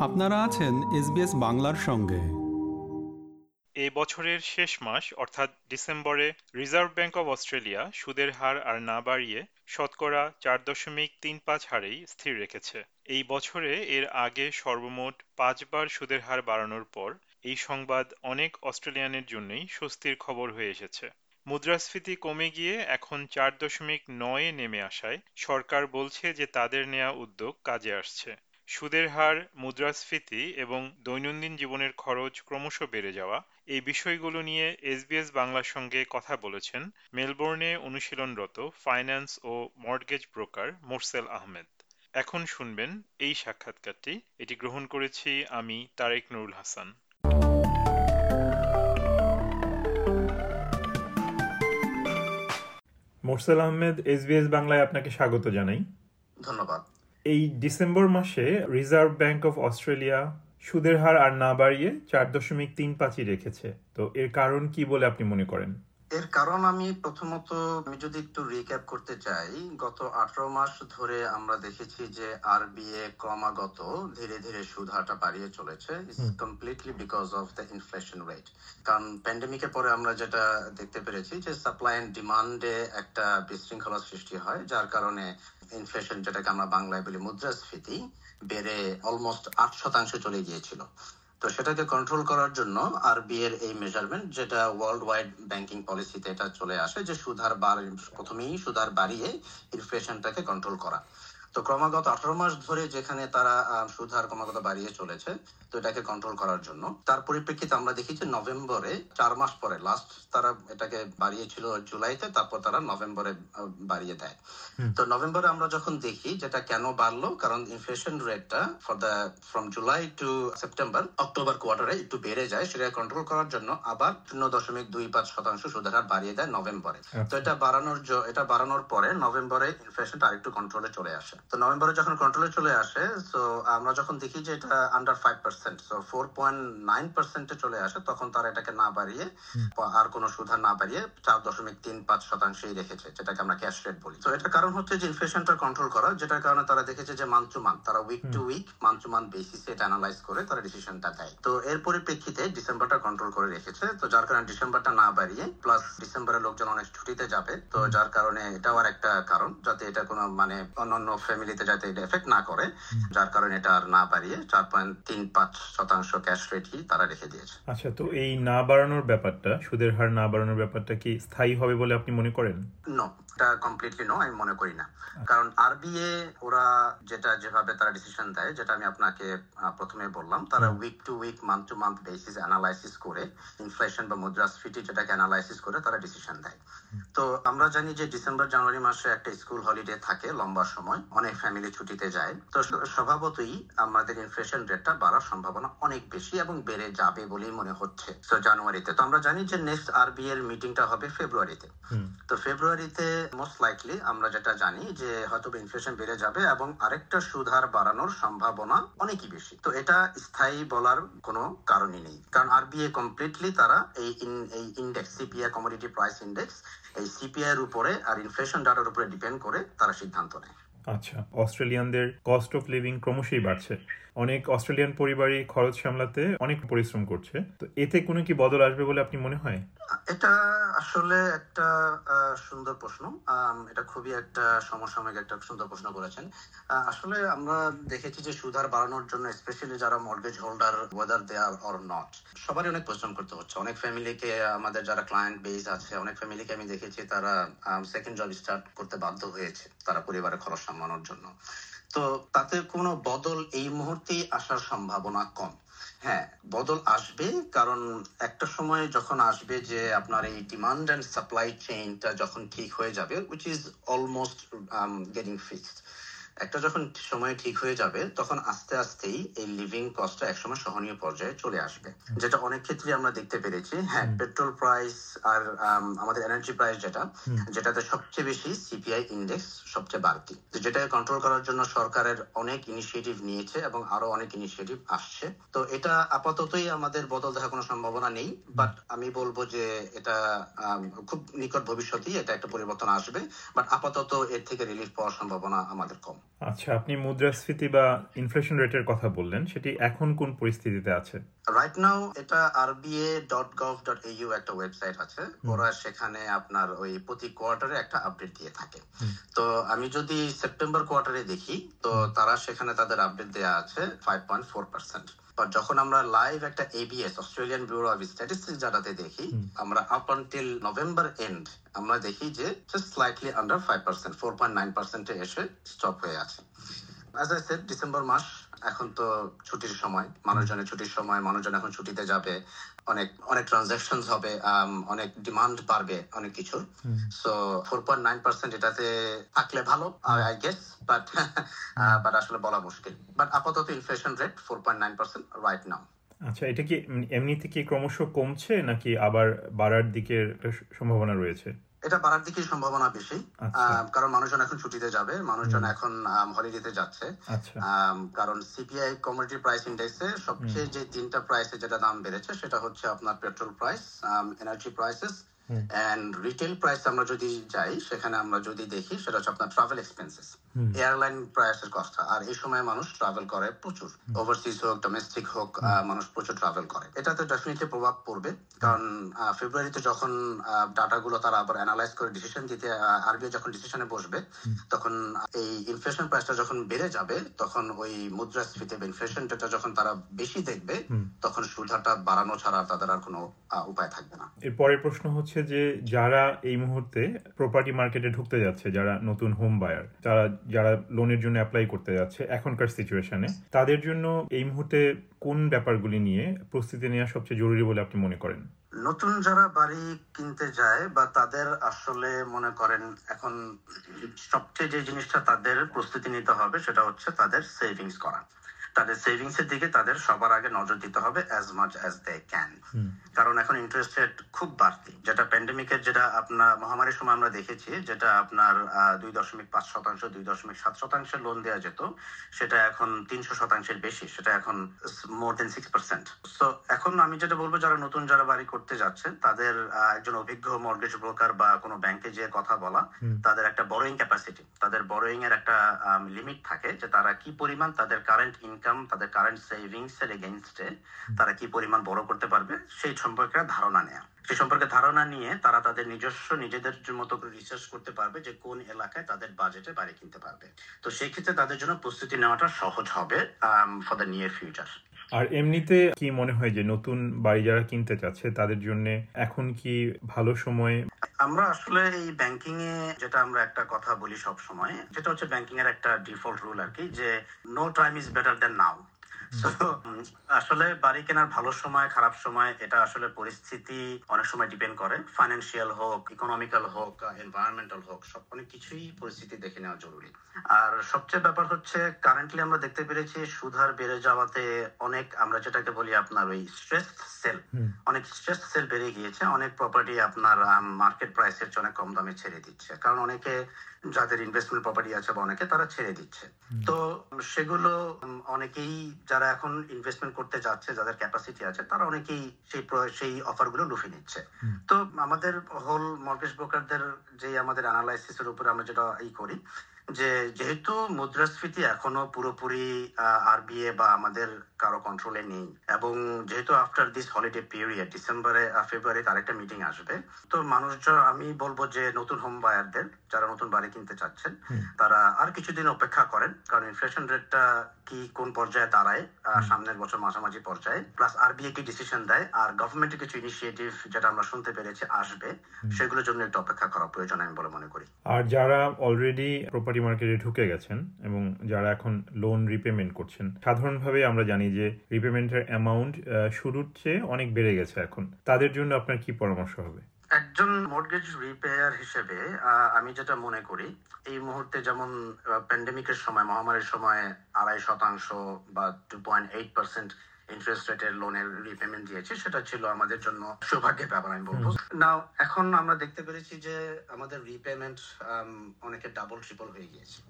আপনারা আছেন এসবিএস বাংলার সঙ্গে। এ বছরের শেষ মাস, অর্থাৎ ডিসেম্বরে, রিজার্ভ ব্যাংক অব অস্ট্রেলিয়া সুদের হার আর না বাড়িয়ে শতকরা চার দশমিক তিন পাঁচ হারেই স্থির রেখেছে। এই বছরে এর আগে সর্বমোট পাঁচবার সুদের হার বাড়ানোর পর এই সংবাদ অনেক অস্ট্রেলিয়ানের জন্যই স্বস্তির খবর হয়ে এসেছে। মুদ্রাস্ফীতি কমে গিয়ে এখন চার দশমিক নয়ে নেমে আসায় সরকার বলছে যে তাদের নেয়া উদ্যোগ কাজে আসছে। সুদের হার মুদ্রাস্ফীতি এবং দৈনন্দিন জীবনের খরচ ক্রমশ বেড়ে যাওয়া এই বিষয়গুলো নিয়ে এসবিএস বাংলার সঙ্গে কথা বলেছেন মেলবোর্নে অনুশীলনরত ফাইন্যান্স ও মর্টগেজ ব্রোকার মোরসেল আহমেদ। এখন শুনবেন এই সাক্ষাৎকারটি। এটি গ্রহণ করেছি আমি তারেক নুরুল হাসান। মোরসেল আহমেদ এসবিএস বাংলায় আপনাকে স্বাগত জানাই। ধন্যবাদ। এই ডিসেম্বর মাসে রিজার্ভ ব্যাংক অফ অস্ট্রেলিয়া সুদের হার আর না বাড়িয়ে চার দশমিক তিন পাঁচই রেখেছে। তো এর কারণ কি বলে আপনি মনে করেন? এর কারণ আমি প্রথমত আমি যদি একটু রিক্যাপ করতে চাই গত আঠারো মাস ধরে আমরা দেখেছি যে আরবিএ ক্রমাগত ধীরে ধীরে সুদ হারটা বাড়িয়ে চলেছে। Completely because of the inflation rate কারণ প্যান্ডেমিকের পরে আমরা যেটা দেখতে পেরেছি যে সাপ্লাই অ্যান্ড ডিমান্ডে একটা বিশৃঙ্খলা সৃষ্টি হয় যার কারণে ইনফ্লেশন যেটাকে আমরা বাংলায় বলি মুদ্রাস্ফীতি বেড়ে অলমোস্ট আট শতাংশ চলে গিয়েছিল। তো সেটাকে কন্ট্রোল করার জন্য আরবি এর এই মেজারমেন্ট যেটা ওয়ার্ল্ড ওয়াইড ব্যাংকিং পলিসিতে এটা চলে আসে, যে সুধার বার, প্রথমেই সুধার বাড়িয়ে ইনফ্লেশনটাকে কন্ট্রোল করা। তো ক্রমাগত আঠারো মাস ধরে যেখানে তারা সুধার ক্রমাগত বাড়িয়ে চলেছে তো এটাকে কন্ট্রোল করার জন্য। তার পরিপ্রেক্ষিতে আমরা দেখি যে নভেম্বরে চার মাস পরে লাস্ট তারা এটাকে বাড়িয়েছিল জুলাইতে তারপর তারা নভেম্বরে বাড়িয়ে দেয়। তো নভেম্বরে আমরা যখন দেখি যেটা কেন বাড়লো কারণ ইনফ্লেশন রেটটা for the from July to September October কোয়ার্টারে একটু বেড়ে যায় সেটা কন্ট্রোল করার জন্য আবার শূন্য দশমিক দুই পাঁচ শতাংশ সুদের হার বাড়িয়ে দেয় নভেম্বরে। তো আচ্ছা। এটা বাড়ানোর এটা বাড়ানোর পরে নভেম্বরে ইনফ্লেশনটা আরেকটু কন্ট্রোলে চলে আসে। তো নভেম্বরে যখন কন্ট্রোলে চলে আসে তো আমরা যখন দেখি যে এটা under five percent so four point nine পার্সেন্টে চলে আসে তখন তারা এটাকে না বাড়িয়ে আর কোনো সুধার না বাড়িয়ে চার দশমিক তিন পাঁচ শতাংশই রেখেছে যেটাকে আমরা ক্যাশ রেট বলি। তো এটার কারণ হচ্ছে যে ইনফ্লেশনটা কন্ট্রোল করা যেটার কারণে তারা দেখেছে যে মান্থ টু মান্থ তারা week to week month to month বেসিসে এটা অ্যানালাইজ করে তারা ডিসিশনটা দেয়। তো এর পরিপ্রেক্ষিতে ডিসেম্বরটা কন্ট্রোল করে রেখেছে তো যার কারণে ডিসেম্বরটা না বাড়িয়ে প্লাস ডিসেম্বরে লোকজন অনেক ছুটিতে যাবে তো যার কারণে এটাও আর একটা কারণ যাতে এটা কোনো মানে অন্যান্য ফ্যামিলিতে যাতে এটা এফেক্ট না করে যার কারণে এটা আর না বাড়িয়ে চার পয়েন্ট তিন পাঁচ শতাংশ ক্যাশ রেটই তারা রেখে দিয়েছে। আচ্ছা তো এই না বাড়ানোর ব্যাপারটা সুদের হার না বাড়ানোর ব্যাপারটা কি স্থায়ী হবে বলে আপনি মনে করেন? নো এটা কমপ্লিটলি নো আমি মনে করি না। কারণ আরবিএ ওরা যেটা যেভাবে তারা ডিসিশন দেয় যেটা আমি আপনাকে প্রথমে বললাম তারা week to week month to month basis analysis করে ইনফ্লেশন বা মুদ্রাস্ফীতি যেটাকে অ্যানালাইসিস করে তারা ডিসিশন দেয়। তো আমরা জানি যে ডিসেম্বর জানুয়ারি মাসে একটা স্কুল হলিডে থাকে লম্বা সময় অনেক ফ্যামিলি ছুটিতে যায়। তো স্বভাবতই আমাদের ইনফ্লেশন রেটটা বাড়ার সম্ভাবনা অনেক বেশি এবং বেড়ে যাবে বলেই মনে হচ্ছে। তো জানুয়ারিতে। তো আমরা জানি যে নেক্সট আরবিএ এর মিটিংটা হবে ফেব্রুয়ারিতে তো ফেব্রুয়ারিতে মোস্ট লাইকলি আমরা যেটা জানি যে হয়তো ইনফ্লেশন বেড়ে যাবে এবং আরেকটা সুধার বাড়ানোর সম্ভাবনা অনেকই বেশি। তো এটা স্থায়ী বলার কোনো কারণই নেই। কারণ আরবিএ কমপ্লিটলি তারা এই এই index CPI commodity price index এই সিপিআই এর উপরে আর ইনফ্লেশন ডাটার উপরে ডিপেন্ড করে তারা সিদ্ধান্ত নেয়। আচ্ছা অস্ট্রেলিয়ানদের কস্ট অফ লিভিং ক্রমশই বাড়ছে। অনেক অস্ট্রেলিয়ান পরিবারই খরচ সামলাতে অনেক পরিশ্রম করছে। তো এতে কোনো কি বদল আসবে বলে আপনি মনে হয়? এটা আসলে একটা সুন্দর প্রশ্ন। এটা খুবই একটা সমসাময়িক একটা সুন্দর প্রশ্ন করেছেন। আসলে আমরা দেখেছি যে সুধার বাড়ানোর জন্য স্পেশালি যারা mortgage holder whether they or not সবারই অনেক পরিশ্রম করতে হচ্ছে। অনেক ফ্যামিলিকে আমাদের যারা ক্লায়েন্ট বেস আছে, অনেক ফ্যামিলিকে আমি দেখেছি তারা সেকেন্ড জব স্টার্ট করতে বাধ্য হয়েছে। তারা পরিবারের খরচ সামলানোর জন্য। তো তাতে কোনো বদল এই মুহূর্তেই আসার সম্ভাবনা কম। হ্যাঁ বদল আসবে কারণ একটা সময় যখন আসবে যে আপনার এই ডিমান্ড অ্যান্ড সাপ্লাই চেইনটা যখন ঠিক হয়ে যাবে which is almost getting fixed একটা যখন সময় ঠিক হয়ে যাবে তখন আস্তে আস্তেই এই লিভিং কস্টটা একসময় সহনীয় পর্যায়ে চলে আসবে। যেটা অনেক ক্ষেত্রে আমরা দেখতে পেরেছি। হ্যাঁ পেট্রোল প্রাইস আর আমাদের এনার্জি প্রাইস যেটা যেটাতে সবচেয়ে বেশি সিপিআই ইন্ডেক্স সবচেয়ে বাড়তি। যেটা কন্ট্রোল করার জন্য সরকারের অনেক ইনিশিয়েটিভ নিয়েছে এবং আরও অনেক ইনিশিয়েটিভ আসছে। তো এটা আপাততই আমাদের বদল দেখার কোনো সম্ভাবনা নেই। বাট আমি বলব যে এটা খুব নিকট ভবিষ্যতেই এটা একটা পরিবর্তন আসবে। বাট আপাতত এর থেকে রিলিফ পাওয়ার সম্ভাবনা আমাদের কম। আচ্ছা আপনি মুদ্রাস্ফীতি বা ইনফ্লেশন রেটের কথা বললেন সেটি এখন কোন পরিস্থিতিতে আছে? রাইট নাও এটা rba.gov.au একটা ওয়েবসাইট আছে। ওরা সেখানে আপনার ওই প্রতি কোয়ার্টারে একটা আপডেট দিয়ে থাকে। তো আমি যদি সেপ্টেম্বর কোয়ার্টারে দেখি তো তারা সেখানে তাদের আপডেট দেয়া আছে 5.4% যখন আমরা লাইভ একটা ABS Australian Bureau of Statistics ডাটাতে দেখি আমরা আপ আনটিল নভেম্বর এন্ড আমরা দেখি যে just slightly under five percent four point nine পার্সেন্টে এসে স্টপ হয়ে আছে। অ্যাজ আই সেড ডিসেম্বর মাস এখন তো ছুটির সময় মানুষজনের ছুটির সময় মানুষজন এখন ছুটিতে যাবে অনেক অনেক ট্রানজাকশন হবে অনেক ডিমান্ড বাড়বে অনেক কিছুর so four point nine percent এটাতে থাকলে ভালো আই গেস বাট বাট আসলে বলা মুশকিল। বাট আপাতত inflation rate four point nine percent right now আচ্ছা এটা কি এমনিতে কি ক্রমশ কমছে নাকি আবার বাড়ার দিকের সম্ভাবনা রয়েছে? এটা বাড়ার দিকে সম্ভাবনা বেশি কারণ মানুষজন এখন ছুটিতে যাবে মানুষজন এখন হলিডেতে যাচ্ছে। কারণ সিপিআই কমোডিটি প্রাইস ইন্ডেক্সে সবচেয়ে যে তিনটা প্রাইসে যেটা দাম বেড়েছে সেটা হচ্ছে আপনার petrol price energy prices and retail price আমরা যদি যাই সেখানে আমরা যদি দেখি সেটা হচ্ছে আপনার ট্রাভেল এক্সপেন্সেস এয়ারলাইন প্রাইসের কথা। আর এই সময় মানুষ ট্রাভেল করে প্রচুর। ওভারসিজ হোক ডোমেস্টিক হোক মানুষ প্রচুর ট্রাভেল করে। এটাতে ডেফিনেটলি প্রভাব পড়বে। কারণ ফেব্রুয়ারিতে যখন ডাটাগুলো তারা আবার অ্যানালাইজ করে ডিসিশন দিতে আরবিআই যখন ডিসিশনে বসবে তখন এই ইনফ্লেশন প্রাইসটা যখন বেড়ে যাবে তখন ওই মুদ্রাস্ফীতি বা ইনফ্লেশন ডেটা যখন তারা বেশি দেখবে তখন সুদহারটা বাড়ানো ছাড়া তাদের আর কোনো উপায় থাকবে না। এর পরের প্রশ্ন হচ্ছে যে যারা এই মুহূর্তে প্রপার্টি মার্কেটে ঢুকতে যাচ্ছে, যারা নতুন হোম বায়ার তারা, যারা লোনের জন্য অ্যাপ্লাই করতে যাচ্ছে এখনকার সিচুয়েশনে তাদের জন্য এই মুহূর্তে কোন ব্যাপারগুলি নিয়ে প্রস্তুতি নেওয়া সবচেয়ে জরুরি বলে আপনি মনে করেন? নতুন যারা বাড়ি কিনতে যায় বা তাদের আসলে মনে করেন এখন সবচেয়ে যে জিনিসটা তাদের প্রস্তুতি নিতে হবে সেটা হচ্ছে তাদের সেভিংস করা। তাদের সেভিংস এর দিকে তাদের সবার আগে নজর দিতে হবে as much as they can কারণ এখন ইন্টারেস্ট রেট খুব বাড়তি। যেটা প্যান্ডেমিকের যেটা আপনার মহামারীর সময় আমরা দেখেছি যেটা আপনার দুই দশমিক পাঁচ শতাংশ দুই দশমিক সাত শতাংশের লোন দেওয়া যেত সেটা এখন তিনশো শতাংশের বেশি সেটা এখন মোর দেন সিক্স পার্সেন্ট তো এখন আমি যেটা বলব যারা নতুন যারা বাড়ি করতে যাচ্ছে তাদের একজন অভিজ্ঞ মর্গেজ ব্রোকার বা কোনো ব্যাংকে যে কথা বলা তাদের একটা বড়োয়িং ক্যাপাসিটি তাদের বড়োয়িং এর একটা লিমিট থাকে যে তারা কি পরিমাণ তাদের কারেন্ট ইনকাম ইনকাম তাদের কারেন্ট সেভিংস এর এগেনস্টে তারা কি পরিমাণ বড় করতে পারবে, সেই সম্পর্কে ধারণা নেয়া। সে সম্পর্কে ধারণা নিয়ে তারা তাদের নিজস্ব নিজেদের মতো করে রিসার্চ করতে পারবে যে কোন এলাকায় তাদের বাজেটে বাড়ি কিনতে পারবে। তো সেই ক্ষেত্রে তাদের জন্য প্রস্তুতি নেওয়াটা সহজ হবে ফর দ্য নিয়ার ফিউচার আর এমনিতে কি মনে হয় যে নতুন বাড়ি যারা কিনতে চাচ্ছে, তাদের জন্য এখন কি ভালো সময়? আমরা আসলে এই ব্যাংকিং এ যেটা আমরা একটা কথা বলি সব সময় যেটা হচ্ছে ব্যাংকিং এর একটা ডিফল্ট রুল আর কি, যে no time is better than now আসলে বাড়ি কেনার ভালো সময় খারাপ সময় এটা আসলে পরিস্থিতি অনেক সময় ডিপেন্ড করে। ফাইন্যান্সিয়াল হোক ইকোনমিক্যাল হোক এনভায়রনমেন্টাল হোক সব অনেক কিছুই পরিস্থিতি দেখে নেওয়া জরুরি। আর সবচেয়ে ব্যাপার হচ্ছে কারেন্টলি আমরা দেখতে পেরেছি সুধার বেড়ে যাওয়াতে অনেক আমরা যেটাকে বলি আপনার ওই স্ট্রেস সেল অনেক স্ট্রেস সেল বেড়ে গিয়েছে। অনেক প্রপার্টি আপনার মার্কেট প্রাইসের চেয়ে অনেক কম দামে ছেড়ে দিচ্ছে। কারণ অনেকে যাদের ইনভেস্টমেন্ট প্রপার্টি আছে বা অনেকে তারা ছেড়ে দিচ্ছে। তো সেগুলো অনেকেই যারা এখন ইনভেস্টমেন্ট করতে যাচ্ছে যাদের ক্যাপাসিটি আছে তারা অনেকেই সেই সেই অফারগুলো লুফে নিচ্ছে। তো আমাদের হোল মর্গেজ ব্রোকারদের যে আমাদের অ্যানালাইসিসের উপর আমরা যেটা ই করি যে যেহেতু মুদ্রাস্ফীতি এখনও পুরোপুরি আরবিএ বা আমাদের কারও কন্ট্রোলে নেই এবং যেহেতু আফটার দিস হলিডে পিরিয়ড ডিসেম্বরে ফেব্রুয়ারি তার একটা মিটিং আসবে তো মানুষজন আমি বলব যে নতুন হোম বায়ারদের যারা নতুন বাড়ি কিনতে চাচ্ছেন তারা আর কিছুদিন অপেক্ষা করেন কারণ ইনফ্লেশন রেটটা কি কোন পর্যায়ে দাঁড়ায় সামনের বছর মাঝামাঝি পর্যায়ে প্লাস আরবিআই কি ডিসিশন দেয় আর গভর্নমেন্টের কিছু ইনিশিয়েটিভ যেটা আমরা শুনতে পেরেছি আসবে সেগুলোর জন্য একটু অপেক্ষা করা প্রয়োজন আমি বলে মনে করি। আর যারা অলরেডি প্রপার্টি মার্কেটে ঢুকে গেছেন এবং যারা এখন লোন রিপেমেন্ট করছেন, সাধারণভাবে আমরা জানি যে রিপেমেন্টের অ্যামাউন্ট শুরুর চেয়ে অনেক বেড়ে গেছে এখন। তাদের জন্য আপনার কি পরামর্শ হবে? একজন মর্গেজ রিপেয়ার হিসেবে আমি যেটা মনে করি, এই মুহূর্তে যেমন প্যান্ডেমিকের সময়, মহামারীর সময় আড়াই শতাংশ বা two point eight percent interest রেটের লোনের রিপেমেন্ট দিয়েছে সেটা ছিল আমাদের জন্য সৌভাগ্যের ব্যাপার আমি বলব। না এখন আমরা দেখতে পেরেছি যে আমাদের রিপেমেন্ট অনেকে ডাবল ট্রিপল হয়ে গিয়েছে।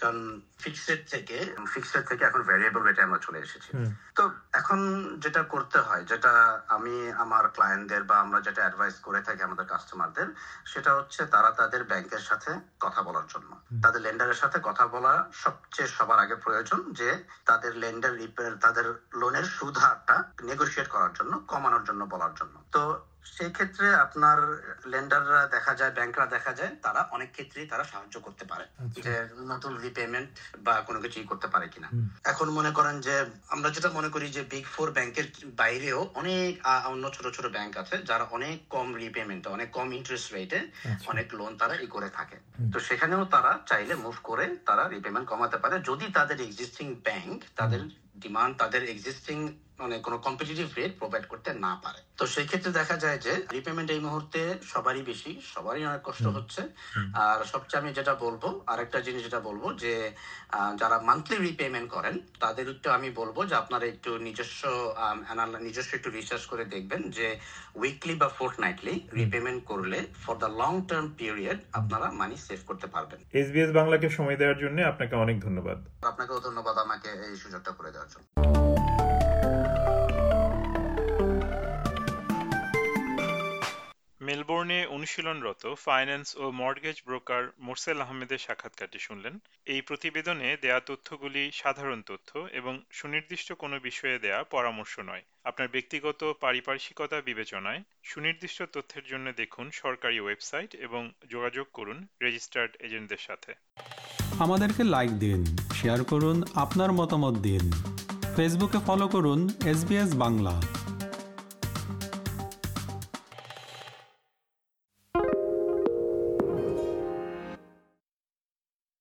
কারণ ফিক্সড থেকে ফিক্সড থেকে এখন ভ্যারিয়েবল রেটে আমরা চলে এসেছি। তো এখন যেটা করতে হয় যেটা আমি আমার ক্লায়েন্টদের বা আমরা যেটা অ্যাডভাইস করে থাকি আমাদের কাস্টমারদের সেটা হচ্ছে তারা তাদের ব্যাংকের সাথে কথা বলার জন্য। তাদের লেন্ডারের সাথে কথা বলা সবচেয়ে সবার আগে প্রয়োজন যে তাদের লেন্ডার তাদের লোনের সুদ হারটা নেগোসিয়েট করার জন্য কমানোর জন্য বলার জন্য। তো সেই ক্ষেত্রে আপনার লেন্ডাররা দেখা যায় ব্যাংকরা দেখা যায় তারা অনেক ক্ষেত্রেই তারা সাহায্য করতে পারে আচ্ছা। যে নতুন রিপেমেন্ট বা কোনো কিছু করতে পারে কিনা। এখন মনে করেন যে আমরা যেটা মনে করি যে বিগ ফোর ব্যাংকের বাইরেও অনেক অন্য ছোট ছোট ব্যাংক আছে যারা অনেক কম রিপেমেন্ট অনেক কম ইন্টারেস্ট রেটে আচ্ছা। অনেক লোন তারা ই করে থাকে। তো সেখানেও তারা চাইলে মুভ করে তারা রিপেমেন্ট কমাতে পারে। যদি তাদের এক্সিস্টিং ব্যাংক তাদের ডিমান্ড তাদের এক্সিস্টিং মানে কোনো কম্পিটিটিভ রেট প্রোভাইড করতে না পারে। তো সেই ক্ষেত্রে দেখা যায় যে রিপেমেন্ট এই মুহূর্তে সবারই বেশি সবারই অনেক কষ্ট হচ্ছে। আর সবচেয়ে আমি যেটা বলব আরেকটা জিনিস যেটা বলব যে যারা মান্থলি রিপেমেন্ট করেন তাদের একটু আমি বলব যে আপনারা একটু নিজস্ব নিজস্ব একটু রিসার্চ করে দেখবেন যে উইকলি বা ফোর্থ নাইটলি রিপেমেন্ট করলে for the long term period আপনারা মানি সেভ করতে পারবেন। এসবিএস বাংলাকে সময় দেওয়ার জন্য আপনাকে অনেক ধন্যবাদ। আপনাকেও ধন্যবাদ আমাকে এই সুযোগটা করে দেওয়ার জন্য। মেলবোর্নে অনুশীলনরত ফাইন্যান্স ও মর্গেজ ব্রোকার মোরসেল আহমেদের সাক্ষাৎকারটি শুনলেন। এই প্রতিবেদনে দেয়া তথ্যগুলি সাধারণ তথ্য এবং সুনির্দিষ্ট কোনো বিষয়ে দেয়া পরামর্শ নয়। আপনার ব্যক্তিগত পারিপার্শ্বিকতা বিবেচনায় সুনির্দিষ্ট তথ্যের জন্য দেখুন সরকারি ওয়েবসাইট এবং যোগাযোগ করুন রেজিস্টার্ড এজেন্টদের সাথে। আমাদেরকে লাইক দিন শেয়ার করুন, আপনার মতামত দিন। ফেসবুকে ফলো করুন এসবিএস বাংলা